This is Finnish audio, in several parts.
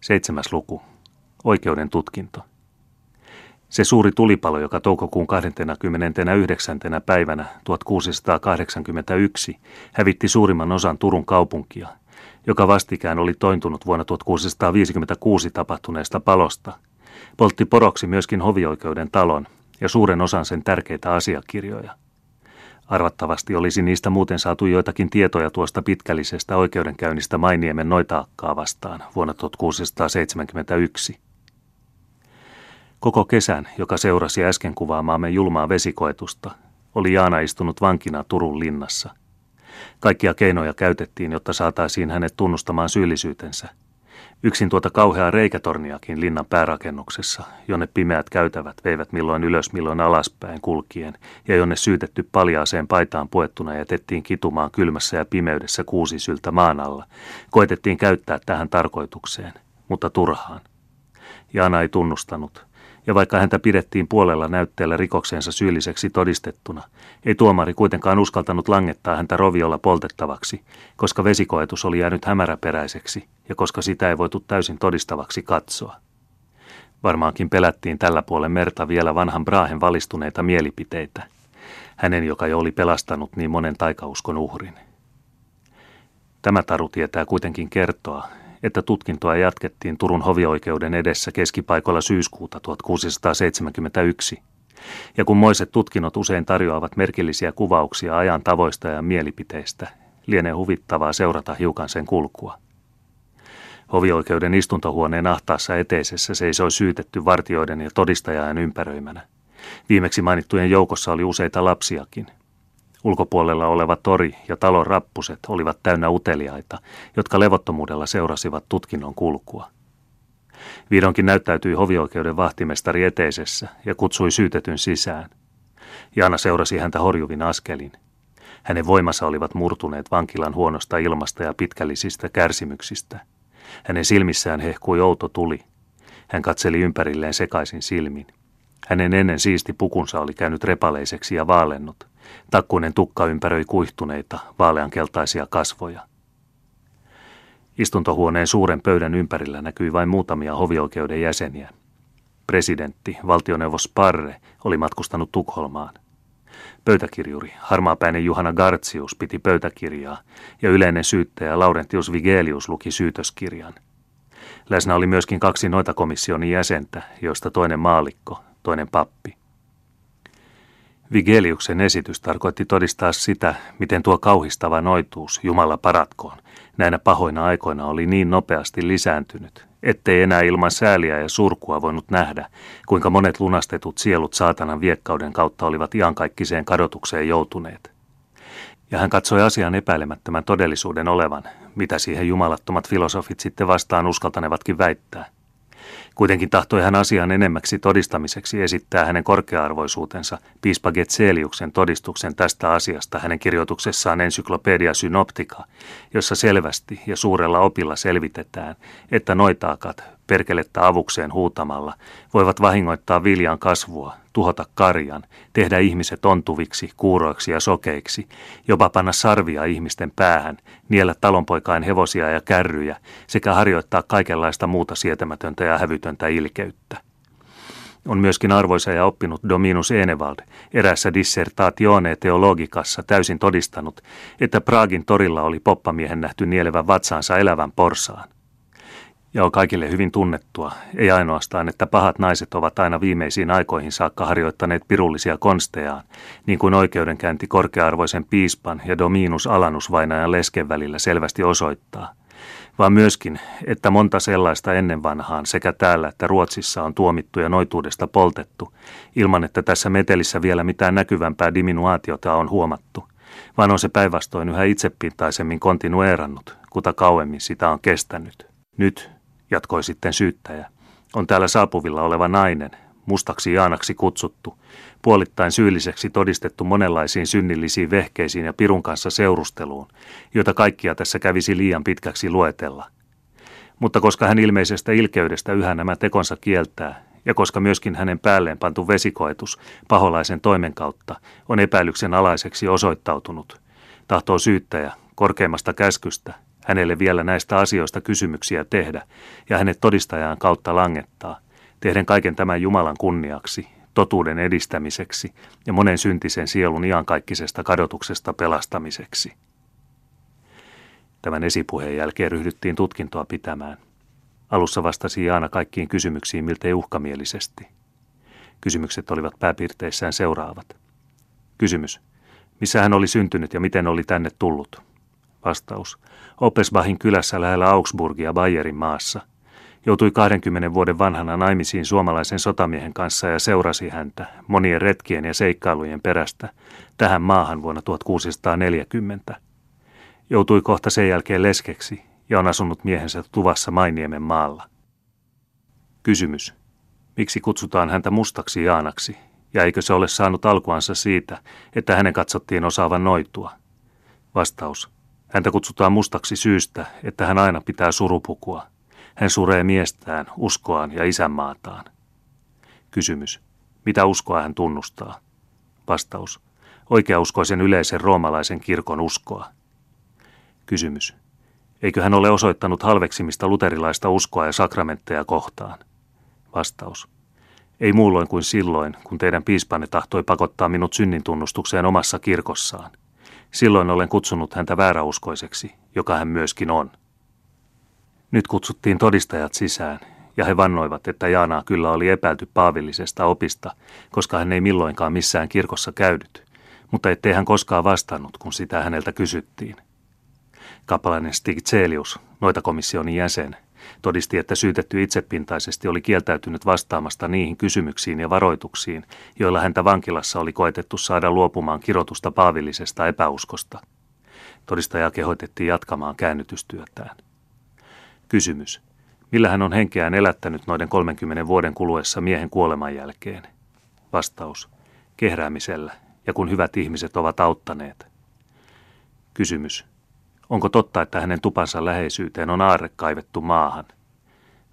Seitsemäs luku. Oikeuden tutkinto. Se suuri tulipalo, joka toukokuun 29. päivänä 1681 hävitti suurimman osan Turun kaupunkia, joka vastikään oli tointunut vuonna 1656 tapahtuneesta palosta, poltti poroksi myöskin hovioikeuden talon ja suuren osan sen tärkeitä asiakirjoja. Arvattavasti olisi niistä muuten saatu joitakin tietoja tuosta pitkällisestä oikeudenkäynnistä Mainiemen noitaakkaa vastaan vuonna 1671. Koko kesän, joka seurasi äsken kuvaamaamme julmaa vesikoetusta, oli Jaana istunut vankina Turun linnassa. Kaikkia keinoja käytettiin, jotta saataisiin hänet tunnustamaan syyllisyytensä – Yksin tuota kauheaa reikätorniakin linnan päärakennuksessa, jonne pimeät käytävät veivät milloin ylös milloin alaspäin kulkien, ja jonne syytetty paljaaseen paitaan puettuna jätettiin kitumaan kylmässä ja pimeydessä kuusi syltä maan alla, koetettiin käyttää tähän tarkoitukseen, mutta turhaan. Jaana ei tunnustanut, ja vaikka häntä pidettiin puolella näytteellä rikoksensa syylliseksi todistettuna, ei tuomari kuitenkaan uskaltanut langettaa häntä roviolla poltettavaksi, koska vesikoetus oli jäänyt hämäräperäiseksi ja koska sitä ei voitu täysin todistavaksi katsoa. Varmaankin pelättiin tällä puolen merta vielä vanhan Brahen valistuneita mielipiteitä, hänen joka jo oli pelastanut niin monen taikauskon uhrin. Tämä taru tietää kuitenkin kertoa, että tutkintoa jatkettiin Turun hovioikeuden edessä keskipaikoilla syyskuuta 1671. Ja kun moiset tutkinnot usein tarjoavat merkillisiä kuvauksia ajan tavoista ja mielipiteistä, lienee huvittavaa seurata hiukan sen kulkua. Hovioikeuden istuntohuoneen ahtaassa eteisessä seisoi syytetty vartioiden ja todistajajan ympäröimänä. Viimeksi mainittujen joukossa oli useita lapsiakin – Ulkopuolella oleva tori ja talon rappuset olivat täynnä uteliaita, jotka levottomuudella seurasivat tutkinnon kulkua. Vihdoinkin näyttäytyi hovioikeuden vahtimestari eteisessä ja kutsui syytetyn sisään. Jaana seurasi häntä horjuvin askelin. Hänen voimansa olivat murtuneet vankilan huonosta ilmasta ja pitkällisistä kärsimyksistä. Hänen silmissään hehkui outo tuli. Hän katseli ympärilleen sekaisin silmin. Hänen ennen siisti pukunsa oli käynyt repaleiseksi ja vaalennut. Takkuinen tukka ympäröi kuihtuneita, vaaleankeltaisia kasvoja. Istuntohuoneen suuren pöydän ympärillä näkyi vain muutamia hovioikeuden jäseniä. Presidentti, valtioneuvos Parre, oli matkustanut Tukholmaan. Pöytäkirjuri, harmaapäinen Juhana Gartsius piti pöytäkirjaa ja yleinen syyttäjä Laurentius Vigelius luki syytöskirjan. Läsnä oli myöskin kaksi noita komission jäsentä, joista toinen maalikko, toinen pappi. Vigeliuksen esitys tarkoitti todistaa sitä, miten tuo kauhistava noituus, Jumala paratkoon, näinä pahoina aikoina oli niin nopeasti lisääntynyt, ettei enää ilman sääliä ja surkua voinut nähdä, kuinka monet lunastetut sielut saatanan viekkauden kautta olivat iankaikkiseen kadotukseen joutuneet. Ja hän katsoi asian epäilemättömän todellisuuden olevan, mitä siihen jumalattomat filosofit sitten vastaan uskaltanevatkin väittää – Kuitenkin tahtoi hän asian enemmäksi todistamiseksi esittää hänen korkea-arvoisuutensa piispa Getseliuksen todistuksen tästä asiasta hänen kirjoituksessaan Ensyklopedia Synoptica, jossa selvästi ja suurella opilla selvitetään, että noitaakat perkelettä avukseen huutamalla voivat vahingoittaa viljan kasvua, tuhota karjan, tehdä ihmiset ontuviksi, kuuroiksi ja sokeiksi, jopa panna sarvia ihmisten päähän, niellä talonpoikain hevosia ja kärryjä sekä harjoittaa kaikenlaista muuta sietämätöntä ja hävytöntä ilkeyttä. On myöskin arvoisa ja oppinut Dominus Enevald erässä dissertatione teologikassa täysin todistanut, että Praagin torilla oli poppamiehen nähty nielevän vatsaansa elävän porsaan. Ja on kaikille hyvin tunnettua, ei ainoastaan, että pahat naiset ovat aina viimeisiin aikoihin saakka harjoittaneet pirullisia konstejaan, niin kuin oikeudenkäynti korkea-arvoisen piispan ja Dominus Alanus vainajan lesken välillä selvästi osoittaa, vaan myöskin, että monta sellaista ennen vanhaan sekä täällä että Ruotsissa on tuomittu ja noituudesta poltettu, ilman että tässä metelissä vielä mitään näkyvämpää diminuaatiota on huomattu, vaan on se päinvastoin yhä itsepintaisemmin kontinuerannut, kuta kauemmin sitä on kestänyt. Nyt jatkoi sitten syyttäjä, on täällä saapuvilla oleva nainen, mustaksi Jaanaksi kutsuttu, puolittain syylliseksi todistettu monenlaisiin synnillisiin vehkeisiin ja pirun kanssa seurusteluun, joita kaikkia tässä kävisi liian pitkäksi luetella. Mutta koska hän ilmeisestä ilkeydestä yhä nämä tekonsa kieltää, ja koska myöskin hänen päälleen pantu vesikoetus paholaisen toimen kautta on epäilyksen alaiseksi osoittautunut, tahtoo syyttäjä korkeimmasta käskystä hänelle vielä näistä asioista kysymyksiä tehdä ja hänet todistajaan kautta langettaa, tehden kaiken tämän Jumalan kunniaksi, totuuden edistämiseksi ja monen syntisen sielun iankaikkisesta kadotuksesta pelastamiseksi. Tämän esipuheen jälkeen ryhdyttiin tutkintoa pitämään. Alussa vastasi Jaana kaikkiin kysymyksiin miltei uhkamielisesti. Kysymykset olivat pääpiirteissään seuraavat. Kysymys. Missä hän oli syntynyt ja miten oli tänne tullut? Vastaus. Opesbachin kylässä lähellä Augsburgia Bayerin maassa. Joutui 20 vuoden vanhana naimisiin suomalaisen sotamiehen kanssa ja seurasi häntä monien retkien ja seikkailujen perästä tähän maahan vuonna 1640. Joutui kohta sen jälkeen leskeksi ja on asunut miehensä tuvassa Mainiemen maalla. Kysymys. Miksi kutsutaan häntä mustaksi Jaanaksi, ja eikö se ole saanut alkuansa siitä, että hänen katsottiin osaavan noitua? Vastaus. Häntä kutsutaan mustaksi syystä, että hän aina pitää surupukua. Hän suree miestään, uskoaan ja isänmaataan. Kysymys. Mitä uskoa hän tunnustaa? Vastaus. Oikeauskoisen yleisen roomalaisen kirkon uskoa. Kysymys. Eikö hän ole osoittanut halveksimista luterilaista uskoa ja sakramentteja kohtaan? Vastaus. Ei muulloin kuin silloin, kun teidän piispanne tahtoi pakottaa minut synnin tunnustukseen omassa kirkossaan. Silloin olen kutsunut häntä vääräuskoiseksi, joka hän myöskin on. Nyt kutsuttiin todistajat sisään, ja he vannoivat, että Jaanaa kyllä oli epäilty paavillisesta opista, koska hän ei milloinkaan missään kirkossa käydyt, mutta ettei hän koskaan vastannut, kun sitä häneltä kysyttiin. Kapalainen Stig Celius, noita komission jäsen, todisti, että syytetty itsepintaisesti oli kieltäytynyt vastaamasta niihin kysymyksiin ja varoituksiin, joilla häntä vankilassa oli koetettu saada luopumaan kirotusta paavillisesta epäuskosta. Todistaja kehoitettiin jatkamaan käännytystyötään. Kysymys. Millä hän on henkeään elättänyt noiden 30 vuoden kuluessa miehen kuoleman jälkeen? Vastaus. Kehräämisellä, ja kun hyvät ihmiset ovat auttaneet. Kysymys. Onko totta, että hänen tupansa läheisyyteen on aarre kaivettu maahan?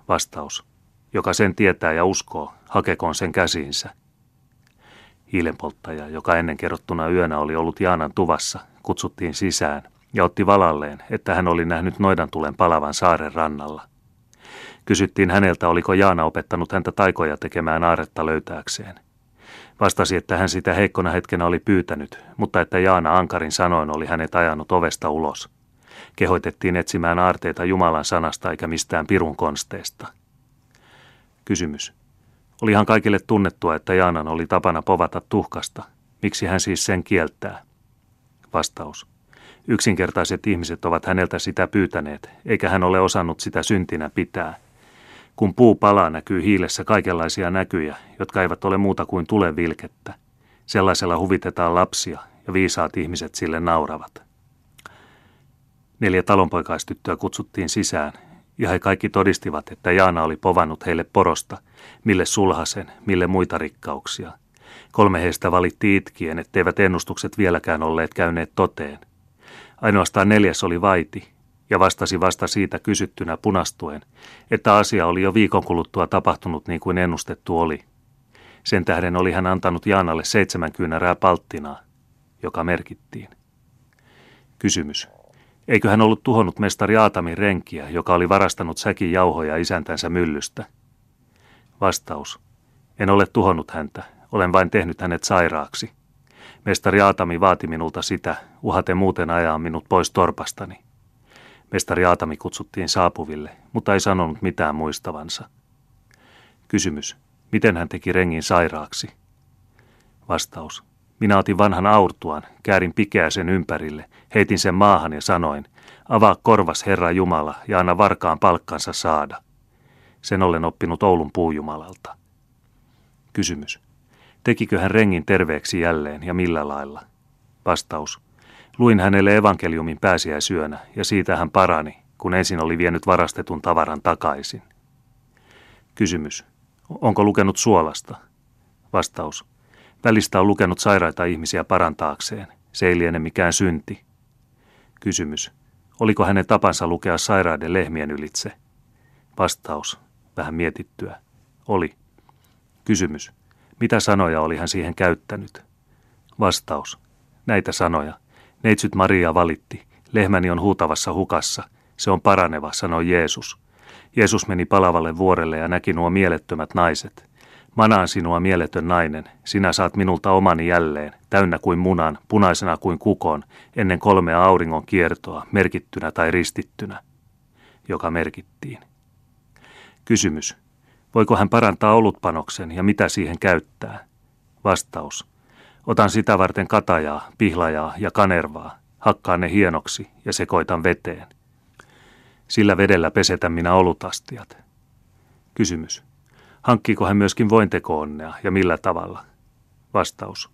Vastaus. Joka sen tietää ja uskoo, hakekoon sen käsiinsä. Hiilenpolttaja, joka ennen kerrottuna yönä oli ollut Jaanan tuvassa, kutsuttiin sisään ja otti valalleen, että hän oli nähnyt noidan tulen palavan saaren rannalla. Kysyttiin häneltä, oliko Jaana opettanut häntä taikoja tekemään aaretta löytääkseen. Vastasi, että hän sitä heikkona hetkenä oli pyytänyt, mutta että Jaana Ankarin sanoin oli hänet ajanut ovesta ulos. Kehoitettiin etsimään aarteita Jumalan sanasta eikä mistään pirun konsteesta. Kysymys. Olihan kaikille tunnettua, että Jaanan oli tapana povata tuhkasta. Miksi hän siis sen kieltää? Vastaus. Yksinkertaiset ihmiset ovat häneltä sitä pyytäneet, eikä hän ole osannut sitä syntinä pitää. Kun puu palaa, näkyy hiilessä kaikenlaisia näkyjä, jotka eivät ole muuta kuin tulevilkettä. Sellaisella huvitetaan lapsia, ja viisaat ihmiset sille nauravat. Neljä talonpoikaistyttöä kutsuttiin sisään, ja he kaikki todistivat, että Jaana oli povannut heille porosta, mille sulhasen, mille muita rikkauksia. Kolme heistä valitti itkien, etteivät ennustukset vieläkään olleet käyneet toteen. Ainoastaan neljäs oli vaiti, ja vastasi vasta siitä kysyttynä punastuen, että asia oli jo viikon kuluttua tapahtunut niin kuin ennustettu oli. Sen tähden oli hän antanut Jaanalle seitsemän kyynärää palttinaa, joka merkittiin. Kysymys. Eikö hän ollut tuhonnut mestari Aatamin renkiä, joka oli varastanut säkin jauhoja isäntänsä myllystä? Vastaus. En ole tuhonnut häntä, olen vain tehnyt hänet sairaaksi. Mestari Aatami vaati minulta sitä, uhaten muuten ajaa minut pois torpastani. Mestari Aatami kutsuttiin saapuville, mutta ei sanonut mitään muistavansa. Kysymys. Miten hän teki rengin sairaaksi? Vastaus. Minä otin vanhan aurtuan, käärin pikeä sen ympärille, heitin sen maahan ja sanoin, avaa korvas Herra Jumala ja anna varkaan palkkansa saada. Sen olen oppinut Oulun puujumalalta. Kysymys. Tekikö hän rengin terveeksi jälleen ja millä lailla? Vastaus. Luin hänelle evankeliumin pääsiäisyönä ja siitä hän parani, kun ensin oli vienyt varastetun tavaran takaisin. Kysymys. Onko lukenut suolasta? Vastaus. Välistä on lukenut sairaita ihmisiä parantaakseen. Se ei liene mikään synti. Kysymys. Oliko hänen tapansa lukea sairaiden lehmien ylitse? Vastaus. Vähän mietittyä. Oli. Kysymys. Mitä sanoja oli hän siihen käyttänyt? Vastaus. Näitä sanoja. Neitsyt Maria valitti. Lehmäni on huutavassa hukassa. Se on paraneva, sanoi Jeesus. Jeesus meni palavalle vuorelle ja näki nuo mielettömät naiset. Manaan sinua mieletön nainen, sinä saat minulta omani jälleen, täynnä kuin munan, punaisena kuin kukon, ennen kolmea auringon kiertoa, merkittynä tai ristittynä, joka merkittiin. Kysymys. Voiko hän parantaa olutpanoksen ja mitä siihen käyttää? Vastaus. Otan sitä varten katajaa, pihlajaa ja kanervaa, hakkaan ne hienoksi ja sekoitan veteen. Sillä vedellä pesetän minä olutastiat. Kysymys. Hankkiiko hän myöskin vointekoonnea ja millä tavalla? Vastaus.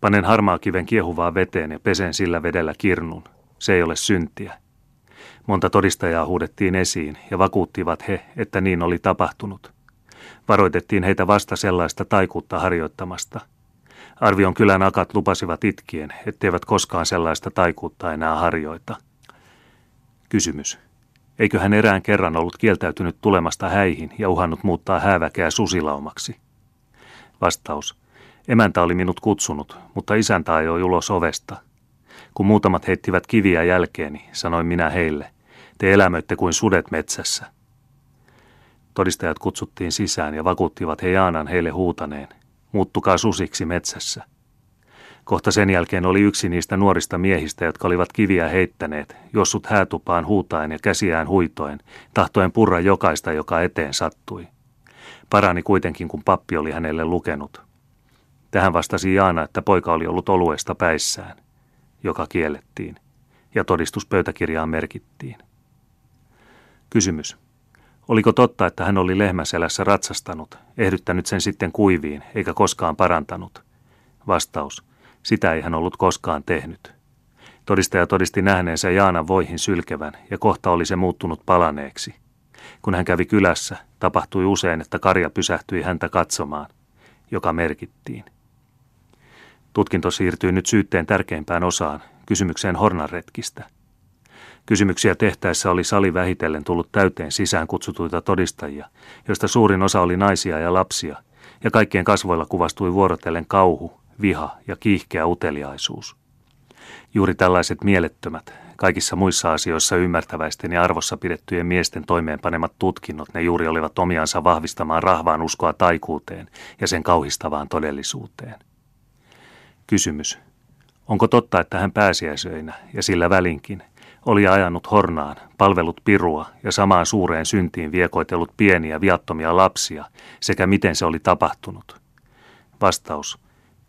Panen harmaa kiven kiehuvaa veteen ja pesen sillä vedellä kirnun. Se ei ole syntiä. Monta todistajaa huudettiin esiin ja vakuuttivat he, että niin oli tapahtunut. Varoitettiin heitä vasta sellaista taikuutta harjoittamasta. Arvion kylän akat lupasivat itkien, etteivät koskaan sellaista taikuutta enää harjoita. Kysymys. Eikö hän erään kerran ollut kieltäytynyt tulemasta häihin ja uhannut muuttaa hääväkeä susilaumaksi? Vastaus. Emäntä oli minut kutsunut, mutta isäntä ajoi ulos ovesta. Kun muutamat heittivät kiviä jälkeeni, sanoin minä heille, te elämöitte kuin sudet metsässä. Todistajat kutsuttiin sisään ja vakuuttivat he Jaanan heille huutaneen, muuttukaa susiksi metsässä. Kohta sen jälkeen oli yksi niistä nuorista miehistä, jotka olivat kiviä heittäneet, jossut häätupaan huutaen ja käsiään huitoen, tahtoen purra jokaista, joka eteen sattui. Parani kuitenkin, kun pappi oli hänelle lukenut. Tähän vastasi Jaana, että poika oli ollut oluesta päissään, joka kiellettiin, ja todistuspöytäkirjaan merkittiin. Kysymys. Oliko totta, että hän oli lehmäselässä ratsastanut, ehdyttänyt sen sitten kuiviin, eikä koskaan parantanut? Vastaus. Sitä ei hän ollut koskaan tehnyt. Todistaja todisti nähneensä Jaanan voihin sylkevän, ja kohta oli se muuttunut palaneeksi. Kun hän kävi kylässä, tapahtui usein, että karja pysähtyi häntä katsomaan, joka merkittiin. Tutkinto siirtyi nyt syytteen tärkeimpään osaan, kysymykseen hornanretkistä. Kysymyksiä tehtäessä oli sali vähitellen tullut täyteen sisään kutsutuita todistajia, joista suurin osa oli naisia ja lapsia, ja kaikkien kasvoilla kuvastui vuorotellen kauhu, viha ja kiihkeä uteliaisuus. Juuri tällaiset mielettömät, kaikissa muissa asioissa ymmärtäväisten ja arvossa pidettyjen miesten toimeenpanemat tutkinnot, ne juuri olivat omiansa vahvistamaan rahvaan uskoa taikuuteen ja sen kauhistavaan todellisuuteen. Kysymys. Onko totta, että hän pääsiäisöinä ja sillä välinkin oli ajanut hornaan, palvelut pirua ja samaan suureen syntiin viekoitellut pieniä viattomia lapsia sekä miten se oli tapahtunut? Vastaus.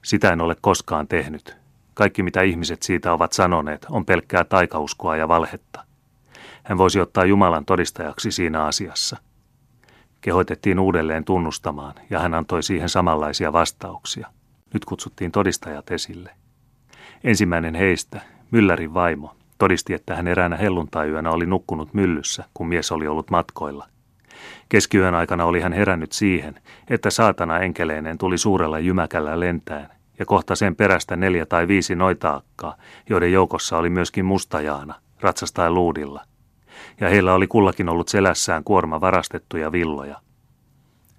Sitä en ole koskaan tehnyt. Kaikki mitä ihmiset siitä ovat sanoneet on pelkkää taikauskoa ja valhetta. Hän voisi ottaa Jumalan todistajaksi siinä asiassa. Kehoitettiin uudelleen tunnustamaan ja hän antoi siihen samanlaisia vastauksia. Nyt kutsuttiin todistajat esille. Ensimmäinen heistä, Myllärin vaimo, todisti, että hän eräänä helluntaiyönä oli nukkunut myllyssä, kun mies oli ollut matkoilla. Keskiyön aikana oli hän herännyt siihen, että saatana enkeleineen tuli suurella jymäkällä lentäen, ja kohta sen perästä neljä tai viisi noitaakkaa, joiden joukossa oli myöskin mustajaana, ratsastaen luudilla. Ja heillä oli kullakin ollut selässään kuorma varastettuja villoja.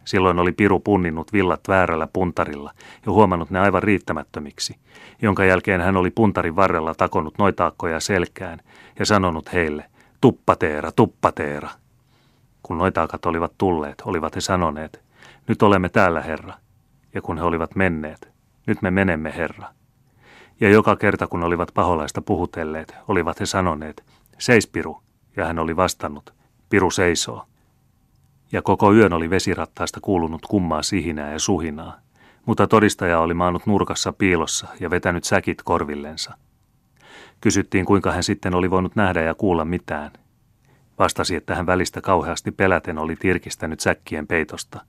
Silloin oli Piru punninnut villat väärällä puntarilla ja huomannut ne aivan riittämättömiksi, jonka jälkeen hän oli puntarin varrella takonut noitaakkoja selkään ja sanonut heille, tuppateera, tuppateera. Kun noitaakat olivat tulleet, olivat he sanoneet, nyt olemme täällä, Herra. Ja kun he olivat menneet, nyt me menemme, Herra. Ja joka kerta, kun olivat paholaista puhutelleet, olivat he sanoneet, seis Piru, ja hän oli vastannut, Piru seisoo. Ja koko yön oli vesirattaasta kuulunut kummaa sihinää ja suhinaa, mutta todistaja oli maannut nurkassa piilossa ja vetänyt säkit korvillensa. Kysyttiin, kuinka hän sitten oli voinut nähdä ja kuulla mitään. Vastasi, että hän välistä kauheasti peläten oli tirkistänyt säkkien peitosta.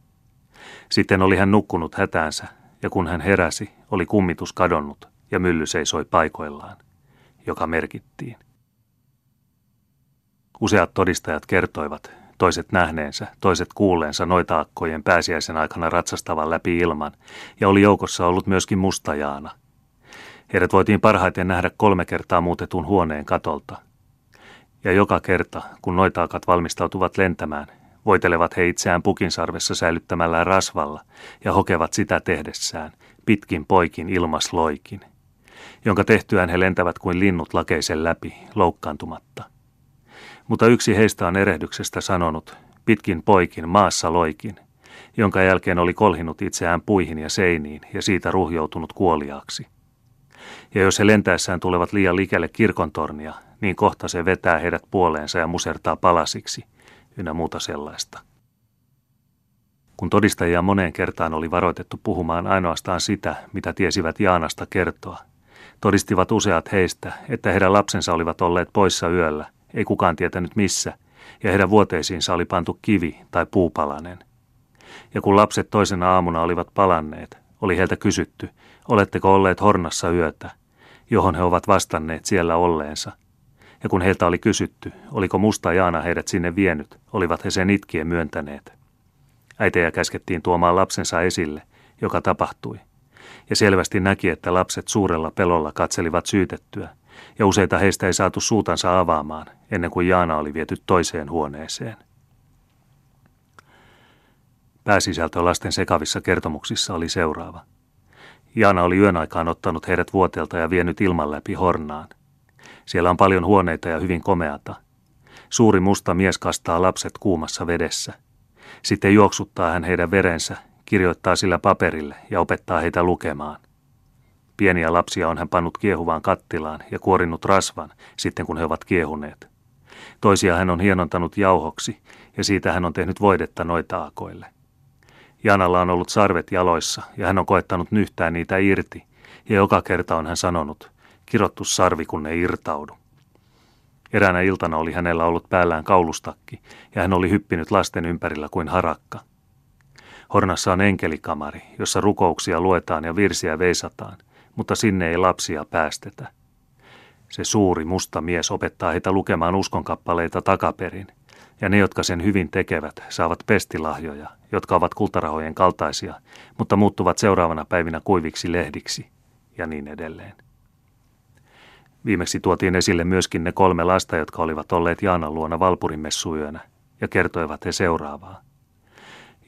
Sitten oli hän nukkunut hätäänsä, ja kun hän heräsi, oli kummitus kadonnut ja mylly seisoi paikoillaan, joka merkittiin. Useat todistajat kertoivat, toiset nähneensä, toiset kuulleensa noita akkojen pääsiäisen aikana ratsastavan läpi ilman, ja oli joukossa ollut myöskin mustajaana. Heidät voitiin parhaiten nähdä kolme kertaa muutetun huoneen katolta. Ja joka kerta, kun noitaakat valmistautuvat lentämään, voitelevat he itseään pukinsarvessa säilyttämällään rasvalla ja hokevat sitä tehdessään, pitkin poikin ilmasloikin, jonka tehtyään he lentävät kuin linnut lakeisen läpi, loukkaantumatta – Mutta yksi heistä on erehdyksestä sanonut, pitkin poikin maassa loikin, jonka jälkeen oli kolhinut itseään puihin ja seiniin ja siitä ruhjoutunut kuoliaaksi. Ja jos he lentäessään tulevat liian likälle kirkontornia, niin kohta se vetää heidät puoleensa ja musertaa palasiksi, ynnä muuta sellaista. Kun todistajia moneen kertaan oli varoitettu puhumaan ainoastaan sitä, mitä tiesivät Jaanasta kertoa, todistivat useat heistä, että heidän lapsensa olivat olleet poissa yöllä, ei kukaan tietänyt missä, ja heidän vuoteisiinsa oli pantu kivi tai puupalanen. Ja kun lapset toisena aamuna olivat palanneet, oli heiltä kysytty, oletteko olleet hornassa yötä, johon he ovat vastanneet siellä olleensa. Ja kun heiltä oli kysytty, oliko musta Jaana heidät sinne vienyt, olivat he sen itkien myöntäneet. Äitejä käskettiin tuomaan lapsensa esille, joka tapahtui. Ja selvästi näki, että lapset suurella pelolla katselivat syytettyä, ja useita heistä ei saatu suutansa avaamaan, ennen kuin Jaana oli viety toiseen huoneeseen. Pääsisältö lasten sekavissa kertomuksissa oli seuraava. Jaana oli yön aikaan ottanut heidät vuotelta ja vienyt ilman läpi hornaan. Siellä on paljon huoneita ja hyvin komeata. Suuri musta mies kastaa lapset kuumassa vedessä. Sitten juoksuttaa hän heidän verensä, kirjoittaa sillä paperille ja opettaa heitä lukemaan. Pieniä lapsia on hän pannut kiehuvaan kattilaan ja kuorinut rasvan sitten kun he ovat kiehuneet. Toisia hän on hienontanut jauhoksi ja siitä hän on tehnyt voidetta noita akoille. Janalla on ollut sarvet jaloissa ja hän on koettanut nyhtää niitä irti ja joka kerta on hän sanonut, kirottu sarvi kun ne irtaudu. Eräänä iltana oli hänellä ollut päällään kaulustakki ja hän oli hyppinyt lasten ympärillä kuin harakka. Hornassa on enkelikamari, jossa rukouksia luetaan ja virsiä veisataan, mutta sinne ei lapsia päästetä. Se suuri musta mies opettaa heitä lukemaan uskonkappaleita takaperin, ja ne, jotka sen hyvin tekevät, saavat pestilahjoja, jotka ovat kultarahojen kaltaisia, mutta muuttuvat seuraavana päivinä kuiviksi lehdiksi, ja niin edelleen. Viimeksi tuotiin esille myöskin ne kolme lasta, jotka olivat olleet Jaanan luona Valpurin messuyönä, ja kertoivat he seuraavaa.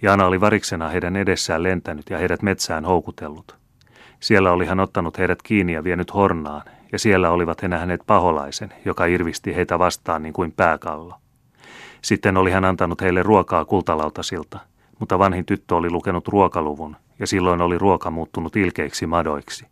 Jaana oli variksena heidän edessään lentänyt ja heidät metsään houkutellut. Siellä oli hän ottanut heidät kiinni ja vienyt hornaan, ja siellä olivat he nähneet paholaisen, joka irvisti heitä vastaan niin kuin pääkallo. Sitten oli hän antanut heille ruokaa kultalautasilta, mutta vanhin tyttö oli lukenut ruokaluvun, ja silloin oli ruoka muuttunut ilkeiksi madoiksi.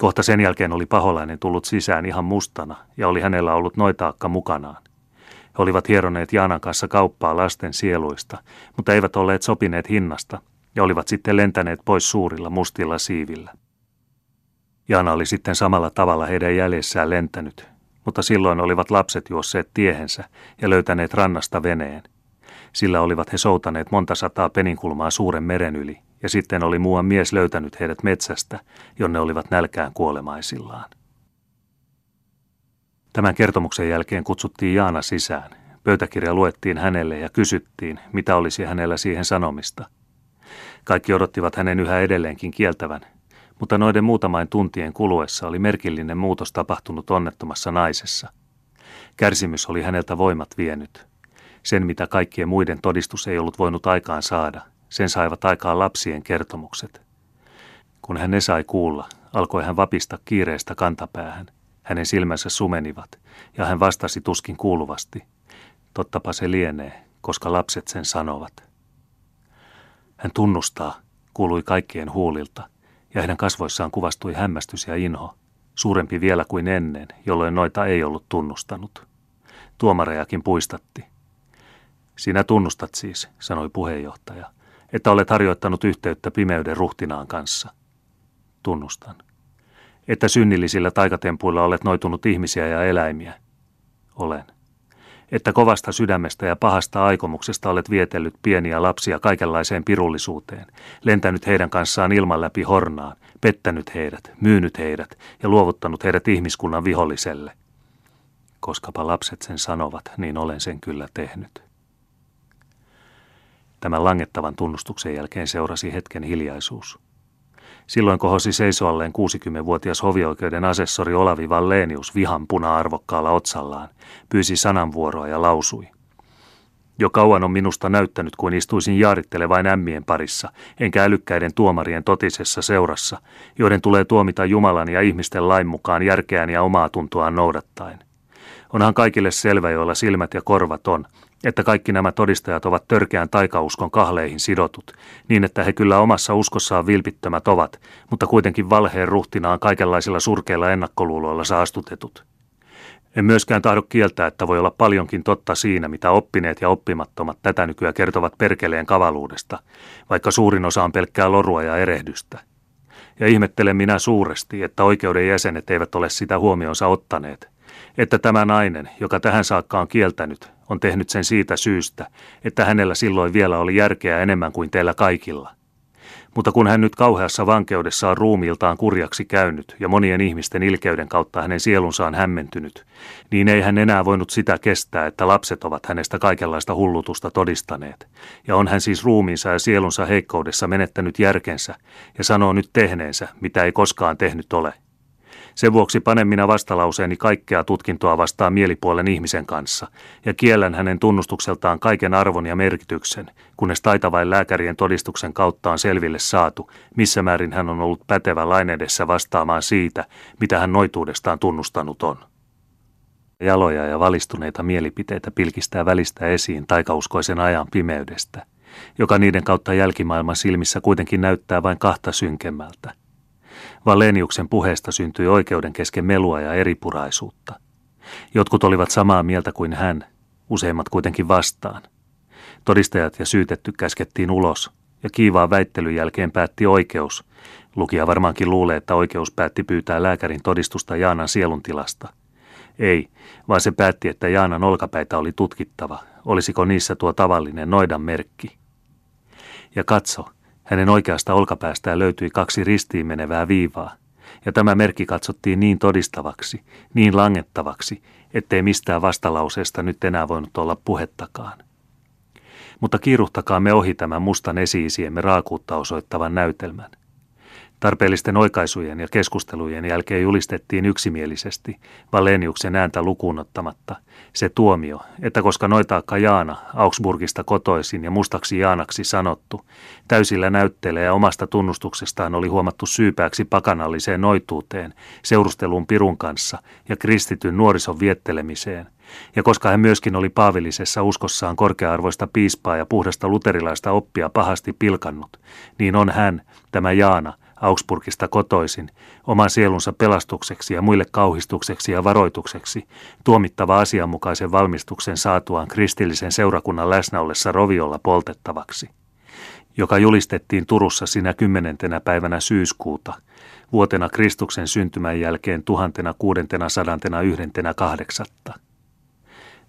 Kohta sen jälkeen oli paholainen tullut sisään ihan mustana, ja oli hänellä ollut noitaakka mukanaan. He olivat hieroneet Jaanan kanssa kauppaa lasten sieluista, mutta eivät olleet sopineet hinnasta, ja olivat sitten lentäneet pois suurilla mustilla siivillä. Jaana oli sitten samalla tavalla heidän jäljessään lentänyt, mutta silloin olivat lapset juosseet tiehensä ja löytäneet rannasta veneen. Sillä olivat he soutaneet monta sataa peninkulmaa suuren meren yli, ja sitten oli muuan mies löytänyt heidät metsästä, jonne olivat nälkään kuolemaisillaan. Tämän kertomuksen jälkeen kutsuttiin Jaana sisään. Pöytäkirja luettiin hänelle ja kysyttiin, mitä olisi hänellä siihen sanomista. Kaikki odottivat hänen yhä edelleenkin kieltävän, mutta noiden muutamain tuntien kuluessa oli merkillinen muutos tapahtunut onnettomassa naisessa. Kärsimys oli häneltä voimat vienyt. Sen, mitä kaikkien muiden todistus ei ollut voinut aikaan saada, sen saivat aikaan lapsien kertomukset. Kun hän ne sai kuulla, alkoi hän vapista kiireestä kantapäähän. Hänen silmänsä sumenivat, ja hän vastasi tuskin kuuluvasti. Tottapa se lienee, koska lapset sen sanovat. Hän tunnustaa, kuului kaikkien huulilta – ja heidän kasvoissaan kuvastui hämmästys ja inho, suurempi vielä kuin ennen, jolloin noita ei ollut tunnustanut. Tuomarejakin puistatti. Sinä tunnustat siis, sanoi puheenjohtaja, että olet harjoittanut yhteyttä pimeyden ruhtinaan kanssa. Tunnustan. Että synnillisillä taikatempuilla olet noitunut ihmisiä ja eläimiä. Olen että kovasta sydämestä ja pahasta aikomuksesta olet vietellyt pieniä lapsia kaikenlaiseen pirullisuuteen, lentänyt heidän kanssaan ilman läpi hornaan, pettänyt heidät, myynyt heidät ja luovuttanut heidät ihmiskunnan viholliselle. Koskapa lapset sen sanovat, niin olen sen kyllä tehnyt. Tämän langettavan tunnustuksen jälkeen seurasi hetken hiljaisuus. Silloin kohosi seisoalleen 60-vuotias hovioikeuden asessori Olavi Valleenius vihan puna-arvokkaalla otsallaan, pyysi sananvuoroa ja lausui. Jo kauan on minusta näyttänyt, kuin istuisin jaarittelevain ämmien parissa, enkä älykkäiden tuomarien totisessa seurassa, joiden tulee tuomita Jumalan ja ihmisten lain mukaan järkeään ja omaa tuntoaan noudattaen. Onhan kaikille selvä, joilla silmät ja korvat on, että kaikki nämä todistajat ovat törkeän taikauskon kahleihin sidotut, niin että he kyllä omassa uskossaan vilpittömät ovat, mutta kuitenkin valheen ruhtinaan kaikenlaisilla surkeilla ennakkoluuloilla saastutetut. En myöskään tahdo kieltää, että voi olla paljonkin totta siinä, mitä oppineet ja oppimattomat tätä nykyä kertovat perkeleen kavaluudesta, vaikka suurin osa on pelkkää lorua ja erehdystä. Ja ihmettelen minä suuresti, että oikeuden jäsenet eivät ole sitä huomionsa ottaneet, että tämä nainen, joka tähän saakka on kieltänyt, on tehnyt sen siitä syystä, että hänellä silloin vielä oli järkeä enemmän kuin teillä kaikilla. Mutta kun hän nyt kauheassa vankeudessa on ruumiiltaan kurjaksi käynyt ja monien ihmisten ilkeyden kautta hänen sielunsa on hämmentynyt, niin ei hän enää voinut sitä kestää, että lapset ovat hänestä kaikenlaista hullutusta todistaneet. Ja on hän siis ruumiinsa ja sielunsa heikkoudessa menettänyt järkensä ja sanoo nyt tehneensä, mitä ei koskaan tehnyt ole – sen vuoksi panen minä vastalauseeni kaikkea tutkintoa vastaan mielipuolen ihmisen kanssa ja kiellän hänen tunnustukseltaan kaiken arvon ja merkityksen, kunnes taitavain lääkärien todistuksen kautta on selville saatu, missä määrin hän on ollut pätevä lain edessä vastaamaan siitä, mitä hän noituudestaan tunnustanut on. Jaloja ja valistuneita mielipiteitä pilkistää välistä esiin taikauskoisen ajan pimeydestä, joka niiden kautta jälkimaailman silmissä kuitenkin näyttää vain kahta synkemmältä – Valeniuksen puheesta syntyi oikeuden kesken melua ja eripuraisuutta. Jotkut olivat samaa mieltä kuin hän, useimmat kuitenkin vastaan. Todistajat ja syytetty käskettiin ulos, ja kiivaan väittelyn jälkeen päätti oikeus. Lukija varmaankin luulee, että oikeus päätti pyytää lääkärin todistusta Jaanan sieluntilasta. Ei, vaan se päätti, että Jaanan olkapäitä oli tutkittava. Olisiko niissä tuo tavallinen noidan merkki? Ja katso, hänen oikeasta olkapäästään löytyi kaksi ristiin menevää viivaa, ja tämä merkki katsottiin niin todistavaksi, niin langettavaksi, ettei mistään vastalauseesta nyt enää voinut olla puhettakaan. Mutta kiiruhtakaa me ohi tämän mustan esiisiemme raakuutta osoittavan näytelmän – Tarpeellisten oikaisujen ja keskustelujen jälkeen julistettiin yksimielisesti, Valeniuksen ääntä lukuun ottamatta, se tuomio, että koska noitaakka Jaana, Augsburgista kotoisin ja mustaksi Jaanaksi sanottu, täysillä näyttelee ja omasta tunnustuksestaan oli huomattu syypääksi pakanalliseen noituuteen, seurusteluun Pirun kanssa ja kristityn nuorison viettelemiseen, ja koska hän myöskin oli paavillisessa uskossaan korkea-arvoista piispaa ja puhdasta luterilaista oppia pahasti pilkannut, niin on hän, tämä Jaana, Augsburgista kotoisin, oman sielunsa pelastukseksi ja muille kauhistukseksi ja varoitukseksi, tuomittava asianmukaisen valmistuksen saatuaan kristillisen seurakunnan läsnä ollessa roviolla poltettavaksi, joka julistettiin Turussa sinä kymmenentenä päivänä syyskuuta, vuotena Kristuksen syntymän jälkeen tuhantena kuudentena sadantena yhdentenä kahdeksatta.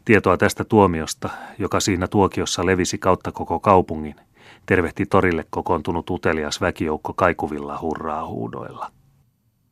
Tietoa tästä tuomiosta, joka siinä tuokiossa levisi kautta koko kaupungin, tervehti torille kokoontunut utelias väkijoukko kaikuvilla hurraa huudoilla.